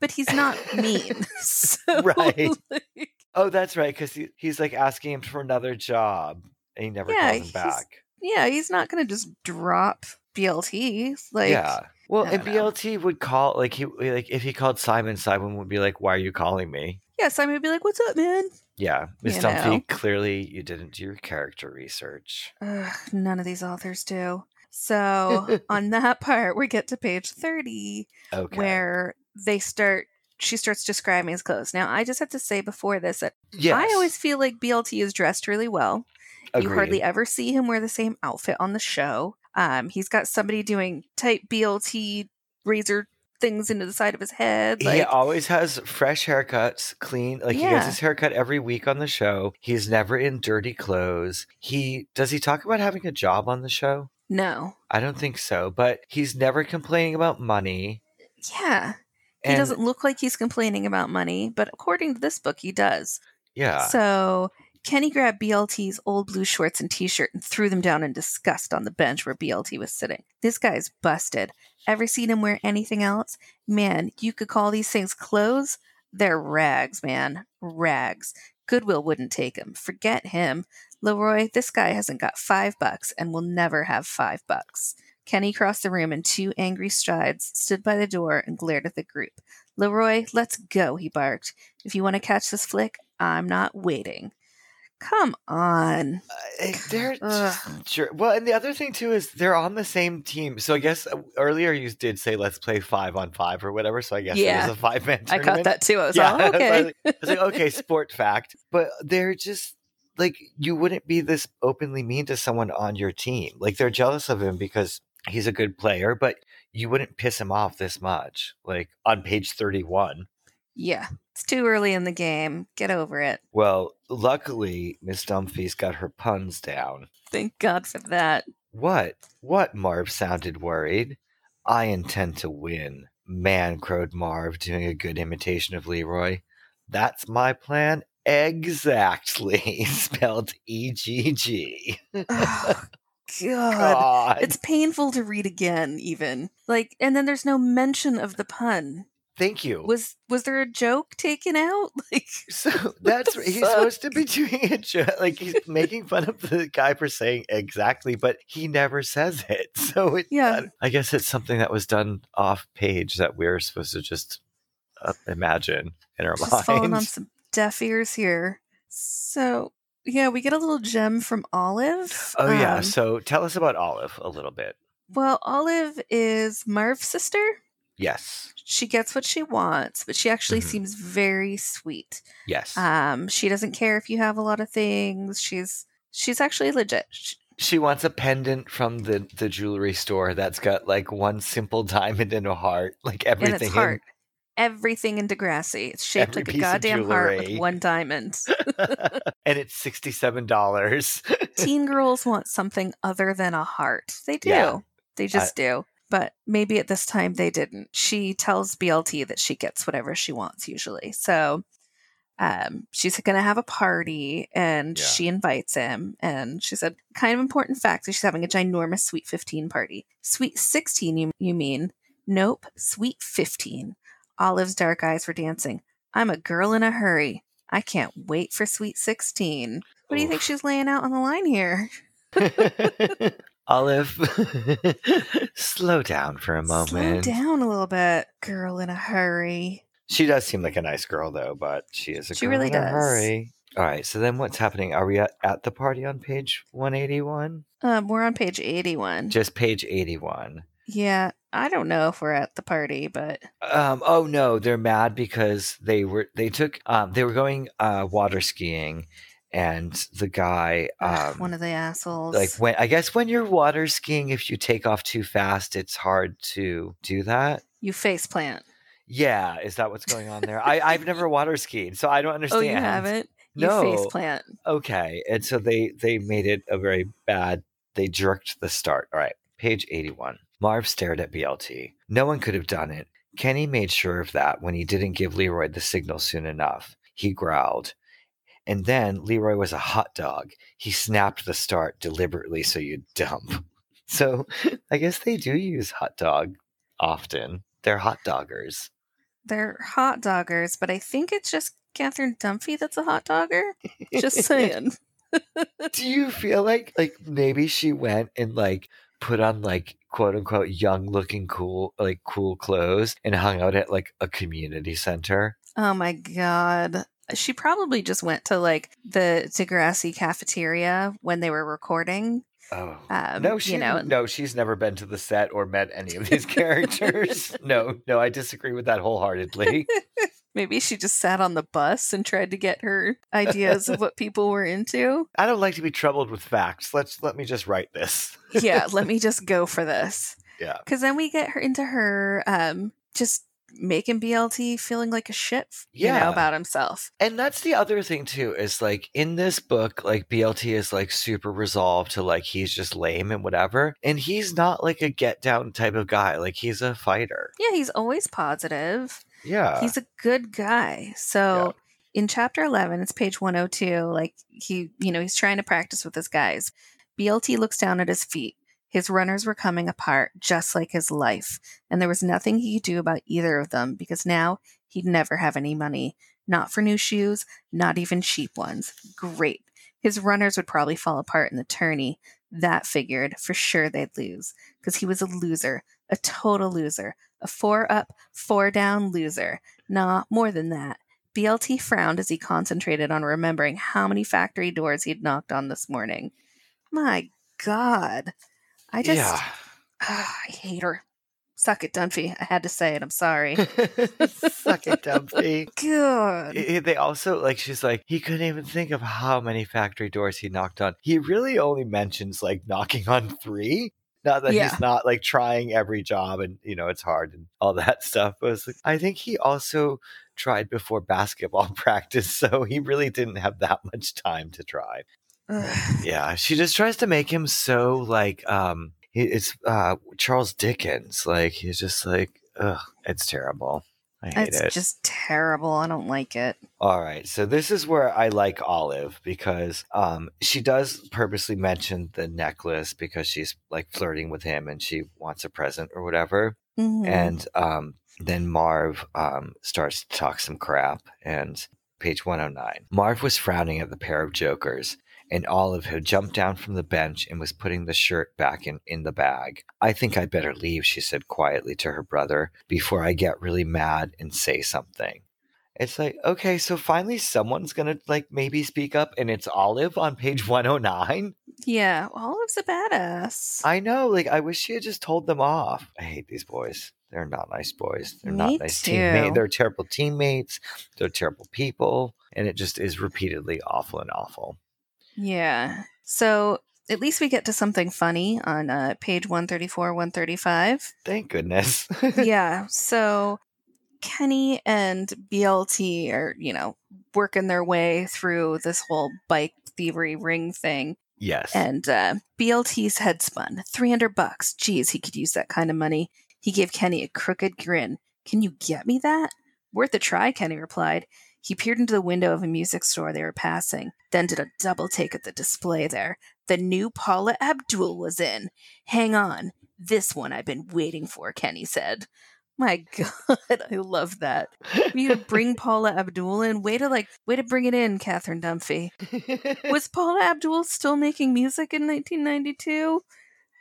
but he's not mean. (laughs) so, Right. like, Oh, that's right, because he, he's like asking him for another job, and he never Yeah, calls him back. yeah, he's not gonna just drop BLT. Like, yeah. Well, and know. BLT would call like he like if he called Simon, Simon would be like, "Why are you calling me?" yeah, Simon would be like, "What's up, man?" Yeah, Miss Dunphy, clearly you didn't do your character research. Ugh, none of these authors do. So (laughs) on that part, we get to page thirty. Okay. where they start she starts describing his clothes. Now, I just have to say before this that yes, I always feel like BLT is dressed really well. You hardly ever see him wear the same outfit on the show. Um, he's got somebody doing tight BLT razor things into the side of his head. he always has fresh haircuts, clean. Like he gets his haircut every week on the show. He's never in dirty clothes. He does he talk about having a job on the show? no. I don't think so, but he's never complaining about money. Yeah. He doesn't look like he's complaining about money, but according to this book, he does. yeah. So Kenny grabbed BLT's old blue shorts and t shirt and threw them down in disgust on the bench where BLT was sitting. This guy's busted. Ever seen him wear anything else? Man, you could call these things clothes? They're rags, man. Rags. Goodwill wouldn't take him. Forget him. Leroy, this guy hasn't got five bucks and will never have five bucks. Kenny crossed the room in two angry strides, stood by the door, and glared at the group. Leroy, let's go, he barked. If you want to catch this flick, I'm not waiting. Come on. Uh, they're (sighs) Ugh. sure. Well, and the other thing too is they're on the same team. So I guess uh, earlier you did say let's play five on five or whatever. So I guess Yeah. it was a five man. I caught that too. I was Yeah, all (laughs) I was okay. like- I was like, okay, sport fact. But they're just like you wouldn't be this openly mean to someone on your team. Like they're jealous of him because he's a good player, but you wouldn't piss him off this much. Like on page thirty-one. yeah. It's too early in the game. Get over it. Well, luckily Miss Dunphy's got her puns down. Thank God for that. What? What? Marv sounded worried. I intend to win. Man, crowed Marv, doing a good imitation of Leroy. That's my plan exactly. (laughs) Spelled E G G. Oh, (sighs) (laughs) God. God. It's painful to read again, even. Like, and then there's no mention of the pun. Thank you. Was was there a joke taken out? (laughs) Like, so that's he's fuck? supposed to be (laughs) doing a joke, like he's making fun of the guy for saying exactly, but he never says it. (laughs) So it, Yeah. I guess it's something that was done off page that we're supposed to just uh, imagine in our just falling on some deaf ears here. So yeah, we get a little gem from Olive. Oh yeah. Um, So tell us about Olive a little bit. well, Olive is Marv's sister. Yes. She gets what she wants, but she actually Mhm. seems very sweet. Yes. Um, she doesn't care if you have a lot of things. She's she's actually legit. Sh- she wants a pendant from the the jewelry store that's got like one simple diamond and a heart, like and everything. it's heart. Everything in Degrassi. It's shaped Every like a goddamn heart with one diamond. (laughs) (laughs) and it's sixty seven dollars. Teen (laughs) girls want something other than a heart. They do. Yeah. They just do. But maybe at this time they didn't. She tells BLT that she gets whatever she wants usually. So um, she's going to have a party and Yeah. she invites him. And she said, kind of important fact she's having a ginormous Sweet 15 party. Sweet 16, you, you mean? Nope, Sweet 15. Olive's dark eyes were dancing. I'm a girl in a hurry. I can't wait for Sweet 16. What do you think she's laying out on the line here? (laughs) Olive, (laughs) slow down for a moment. Slow down a little bit, girl in a hurry. She does seem like a nice girl, though, but she is a She girl really in a hurry. All right, so then what's happening? Are we at, at the party on page 181? Um, we're on page 81. Just page 81. yeah, I don't know if we're at the party, but Um, oh no, they're mad because they were they took um they were going uh water skiing and the guy um one of the assholes. like when I guess when you're water skiing if you take off too fast it's hard to do that. you face plant. Yeah, is that what's going on there? I I've never (laughs) water skied, so I don't understand. Oh, you haven't? You No. face plant. Okay, and so they they made it a very bad. They jerked the start. All right, page eighty one. Marv stared at BLT. No one could have done it. Kenny made sure of that when he didn't give Leroy the signal soon enough. He growled. And then Leroy was a hot dog. He snapped the start deliberately so you'd dump. (laughs) So I guess they do use hot dog often. They're hot doggers. They're hot doggers, but I think it's just Catherine Dunphy that's a hot dogger. Just (laughs) saying. (laughs) do you feel like like maybe she went and like put on like quote unquote young looking cool like cool clothes and hung out at like a community center oh my god. She probably just went to like the Degrassi cafeteria when they were recording. oh Um, no she you know, no she's never been to the set or met any of these (laughs) characters no no i disagree with that wholeheartedly (laughs) maybe she just sat on the bus and tried to get her ideas of what people were into. (laughs) i don't like to be troubled with facts let's let me just write this (laughs) yeah, let me just go for this. yeah Because then we get her into her um, just making BLT feeling like a shit, you Yeah. know, about himself. And that's the other thing too is like in this book, like BLT is like super resolved to like he's just lame and whatever, and he's not like a get down type of guy. Like he's a fighter. Yeah, he's always positive. Yeah, he's a good guy. So in chapter 11, it's page 102, like he, you know, he's trying to practice with his guys. BLT looks down at his feet. His runners were coming apart, just like his life, and there was nothing he could do about either of them because now he'd never have any money. Not for new shoes, not even cheap ones. Great. His runners would probably fall apart in the tourney. That figured for sure they'd lose because he was a loser, a total loser, a four up, four down loser. Nah, more than that. BLT frowned as he concentrated on remembering how many factory doors he'd knocked on this morning. My God. I just, yeah. Ah, I hate her. Suck it, Dunphy. I had to say it. I'm sorry. (laughs) Suck it, Dumpy. Good. They also like she's like he couldn't even think of how many factory doors he knocked on. He really only mentions like knocking on three. Not that Yeah. he's not like trying every job and you know it's hard and all that (laughs) stuff. But like, I think he also tried before basketball (laughs) practice, so he really didn't have that much time to try. Yeah, she just tries to make him so like um it's uh Charles Dickens. Like he's just like ugh, it's terrible. I hate It's it. just terrible. I don't like it. All right, so this is where I like Olive because um she does purposely mention the necklace because she's like flirting with him and she wants a present or whatever. Mhm. And um then Marv um starts to talk some crap and page 109. Marv was frowning at the pair of jokers and Olive had jumped down from the bench and was putting the shirt back in, in the bag. I think I'd better leave, she said quietly to her brother, before I get really mad and say something. It's like, okay, so finally someone's gonna like maybe speak up and it's Olive on page mm-hmm. 109. yeah, Olive's a badass. I know, like I wish she had just told them off. I hate these boys. They're not nice boys. They're Me not nice teammates. They're terrible teammates. They're terrible people. And it just is repeatedly awful and awful. Yeah. So at least we get to something funny on uh, page 134, 135. Thank goodness. (laughs) yeah. So Kenny and BLT are, you know, working their way through this whole bike thievery ring thing. yes. And uh, BLT's head spun. 300 bucks. Geez, he could use that kind of money. He gave Kenny a crooked grin. Can you get me that? Worth a try, Kenny replied. He peered into the window of a music store they were passing, then did a double take at the display there. The new Paula Abdul was in. Hang on. This one I've been waiting for, Kenny said. My (laughs) God, I love that. To bring (laughs) Paula Abdul in. Way to like, way to bring it in, Catherine Dunphy. (laughs) Was Paula Abdul still making music in 1992?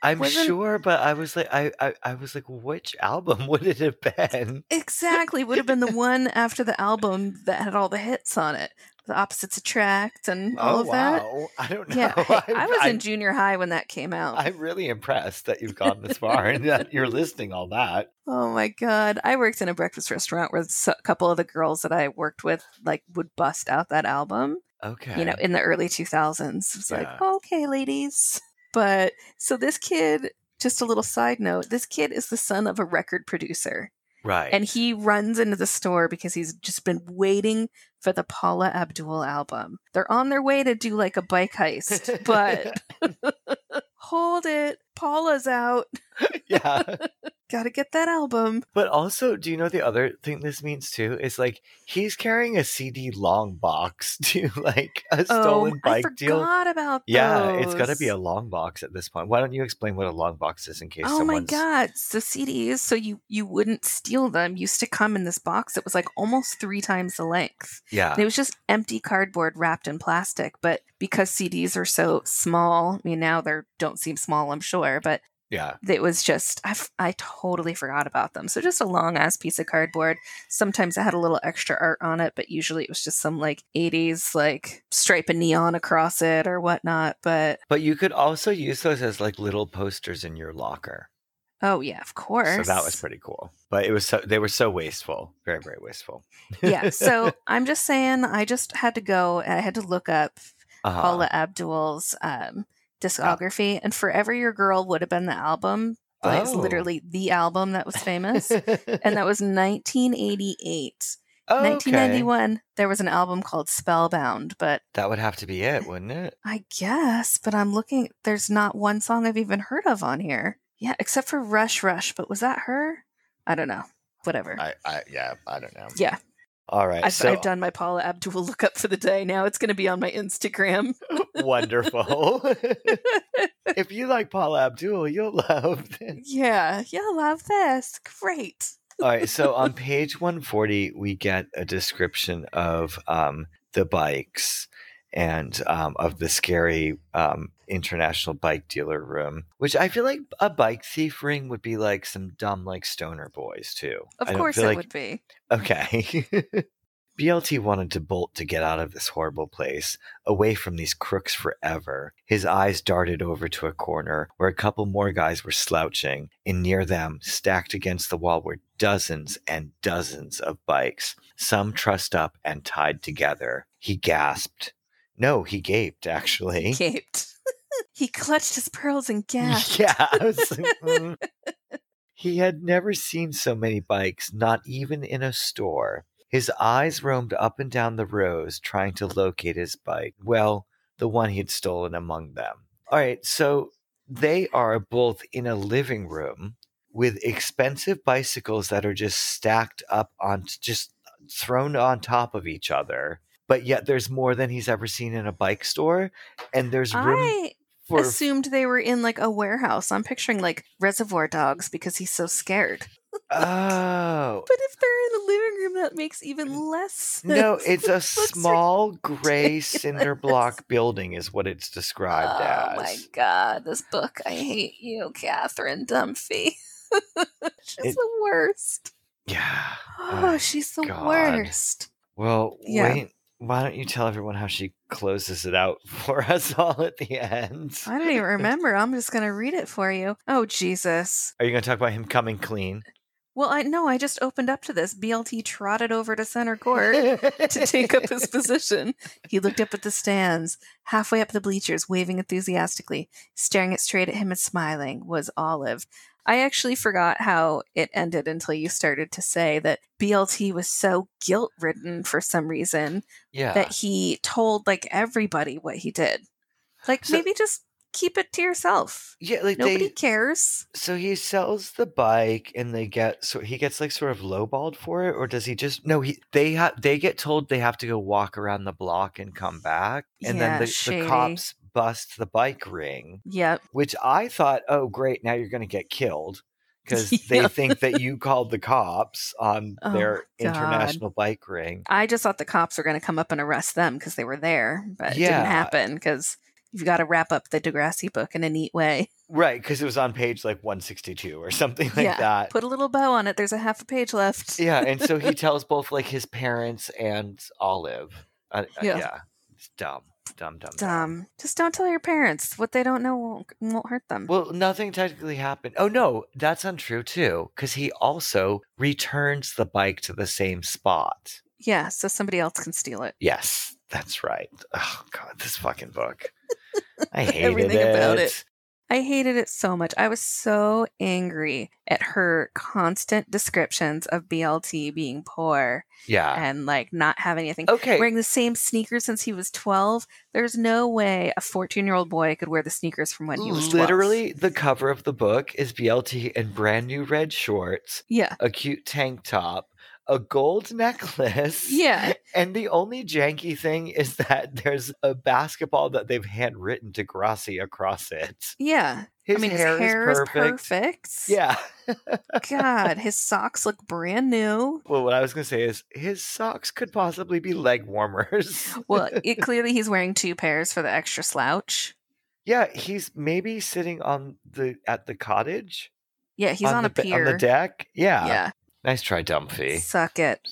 I'm wasn't- sure, but I was like, I, I, I was like, which album (laughs) would it have been? Exactly. Would have been the one after the album that had all the hits on it. The opposites attract and all oh of that. wow! I don't (laughs) know. (laughs) Yeah, hey, I was I'm, in junior high when that came out. I'm really impressed that you've gone this far and that you're listing all that. oh my god! I worked in a breakfast restaurant where a couple of the girls that I worked with like would bust out that album. Okay. You know, in the early 2000s. It's like, okay, ladies. But so this kid, just a little side note, this kid is the son of a record producer. right. And he runs into the store because he's just been waiting for the Paula Abdul album. They're on their way to do like a bike heist, (laughs) but (laughs) hold it. Paula's out. yeah. (laughs) Gotta get that album. But also, do you know the other thing this means too? Is like he's carrying a CD long box (laughs) to like a oh, stolen oh, I bike deal. forgot about Yeah, it's got to be a long box at this point. Why don't you explain what a long box is in case Oh my someone's god! So CDs, so you you wouldn't steal them, used to come in this box that was like almost three times the length. Yeah. And it was just empty cardboard wrapped in plastic. But because CDs are so small, I mean now they don't seem small, I'm sure, but Yeah. it was just I, f- I totally forgot about them. So just a long ass piece of cardboard. Sometimes it had a little extra art on it, but usually it was just some like 80s like stripe of neon across it or whatnot. But But you could also use those as like little posters in your locker. oh yeah, of course. So that was pretty cool. But it was so they were so wasteful. Very, very wasteful. yeah. So (laughs) I'm just saying, I just had to go. I had to look up uh-huh. Paula Abdul's um, discography, and "Forever Your Girl" would have been the album. It's Oh. literally the album that was famous, and that was (laughs) 1988. Okay. 1991, there was an album called Spellbound, but That would have to be it, wouldn't it? I guess, but I'm looking, there's not one song I've even heard of on here. Yeah, except for Rush Rush, but was that her? I don't know. Whatever. I, I yeah, I don't know. Yeah. All right. I've, so I've done my Paula Abdul lookup for the day. Now it's going to be on my Instagram. (laughs) wonderful. (laughs) if you like Paula Abdul, you'll love this. yeah, you'll love this. Great. All right, so (laughs) on page 140, we get a description of um, the bikes and um, of the scary um, international bike dealer room, which I feel like a bike thief ring would be like some dumb, like stoner boys, too. Of I course it like- would be. Okay. (laughs) BLT wanted to bolt to get out of this horrible place, away from these crooks forever. His eyes darted over to a corner where a couple more guys were slouching, and near them, stacked against the wall, were dozens and dozens of bikes, some trussed up and tied together. He gasped. No, he gaped, actually. Gaped. He clutched his pearls and (laughs) gasped. Yeah. Was (laughs) mm. He had never seen so many bikes, not even in a store. His eyes roamed up and down the rows, trying to locate his bike. Well, the one he'd stolen among them. All right, so they are both in a living room with expensive bicycles that are just stacked up on, just thrown on top of each other. But yet there's more than he's ever seen in a bike store. And there's room I for assumed they were in like a warehouse. I'm picturing like reservoir dogs because he's so scared. (laughs) Oh. But if they're in a living room, that makes even less sense. No, it's a (laughs) small gray cinder block building, is what it's described Oh as. Oh my god, this book. I hate you, Catherine Dunphy. (laughs) she's It- the worst. Yeah. (gasps) Oh, Oh, she's the God. worst. Well, Yeah. wait. Why don't you tell everyone how she closes it out (laughs) for us all at the end? I don't even (laughs) remember. I'm just gonna read it for you. Oh Jesus. Are you going to talk about him coming clean? Well, I no, I just opened up to this. BLT trotted over to center (laughs) court to take up his position. He looked up at the stands, halfway up the bleachers, waving enthusiastically. Staring it straight at him and smiling was Olive. I actually forgot how it ended until you started to say that BLT was so guilt ridden for some reason Yeah. that he told like everybody what he did. Like So- maybe just keep it to yourself. Yeah, like Nobody they. cares. So he sells the bike, and they get so he gets like sort of lowballed for it, or does he just no? He they have they get told they have to go walk around the block and come back, and Yeah, then the, the cops bust the bike ring, Yep. which I thought, oh great, now you're going to get killed (laughs) because they think that you called the cops on Oh, their God. international bike ring. I just thought the cops were going to come up and arrest them because they were there, but it Yeah. didn't happen because you've got to wrap up the Degrassi book in a neat way. Right, because it was on page like 162 or something like Yeah, that. Put a little bow on it. There's a half a page left. yeah, and so he (laughs) tells both like his parents and Olive. Uh, uh, Yeah. yeah. It's dumb. Dumb, dumb, dumb. Dumb. Just don't tell your parents. What they don't know won't, won't hurt them. Well, nothing technically happened. Oh, no, that's untrue too, because he also returns the bike to the same spot. yeah, so somebody else can steal it. Yes, that's right. Oh, God, this fucking book. I (laughs) hated Everything it. about it. I hated it so much. I was so angry at her constant descriptions of BLT being poor Yeah. and like not having anything. Okay. Wearing the same sneakers since he was 12. There's no way a 14 year old boy could wear the sneakers from when he was 12. Literally, the cover of the book is BLT in brand new red shorts, Yeah. a cute tank top, a gold (laughs) necklace. Yeah. And the only janky thing is that there's a basketball that they've handwritten Degrassi across it. Yeah. His I mean, hair, his hair is is perfect. perfect. Yeah. God, (laughs) his socks look brand new. Well, what I was going to say is his socks could possibly be leg warmers. Well, (laughs) it, clearly he's wearing two pairs for the extra slouch. yeah, he's maybe sitting on the at the cottage Yeah, he's on, the, a be- pier. on the deck. Yeah. Yeah. Nice try, Dumpy. Suck it.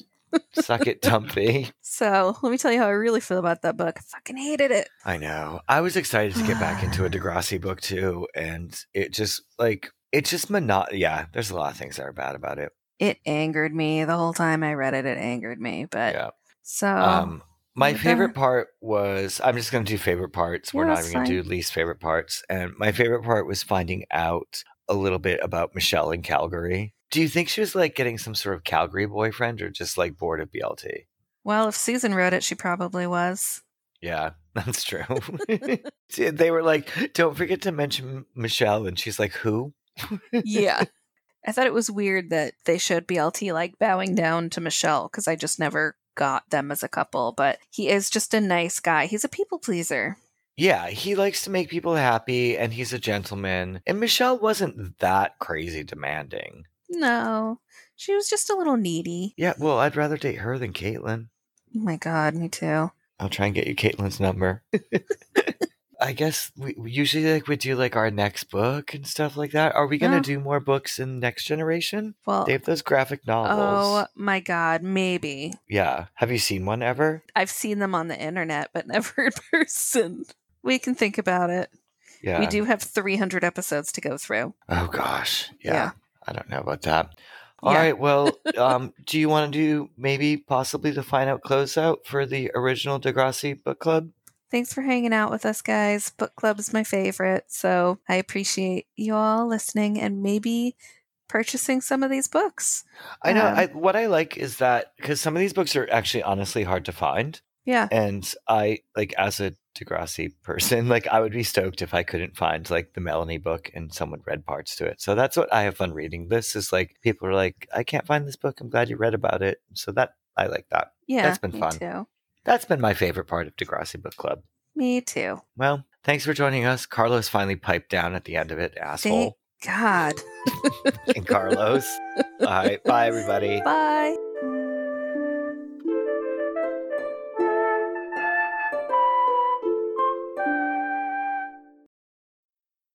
Suck it, Dumpy. (laughs) So let me tell you how I really feel about that book. I fucking hated it. I know. I was excited to get back into a Degrassi book too, and it just like it just monot. Yeah, there's a lot of things that are bad about it. It angered me the whole time I read it. It angered me. But yeah. so Um, my favorite part was I'm just going to do favorite parts. We're not even going to do least favorite parts. And my favorite part was finding out a little bit about Michelle in Calgary. Do you think she was like getting some sort of Calgary boyfriend or just like bored of BLT? well, if Susin wrote it, she probably was. Yeah, (laughs) that's true. (laughs) (laughs) They were like, don't forget to mention Michelle. And she's like, who? yeah. I thought it was weird that they showed BLT like bowing down to Michelle because I just never got them as a couple. But he is just a nice guy. He's a people pleaser. Yeah, he likes to make people happy and he's a gentleman. And Michelle wasn't that crazy demanding. No, she was just a little needy. Yeah, well, I'd rather date her than Caitlin. Oh my God, me too. I'll try and get you Caitlin's number. (laughs) I guess we we usually like we do like our next book and stuff like that. Are we gonna Yeah. do more books in next generation? Well, They have those graphic novels. oh my God, maybe. Yeah. Have you seen one ever? I've seen them on the internet, but (laughs) never in person. We can think about it. Yeah. We do have 300 episodes to go through. Oh gosh. Yeah. Yeah. I don't know about that. All Yeah. right. Well, (laughs) um, do you want to do maybe possibly the final closeout for the original Degrassi book club? Thanks for hanging out with us, guys. Book club is my favorite, so I appreciate you all listening and maybe purchasing some of these books. I know. Um, I, what I like is that because some of these books are actually honestly hard to find. Yeah. and I like as a Degrassi person, (laughs) like I would be stoked if I couldn't find like the Melanie book and someone read parts to it. So that's what I have fun reading. This is like people are like, I can't find this book. I'm glad you read about it. So that I like that. Yeah. That's been fun. too. That's been my favorite part of Degrassi Book Club. Me too. Well, thanks for joining us. Carlos finally piped down at the end of it, asshole. God. (laughs) and Carlos. All right, bye everybody. (laughs) Bye.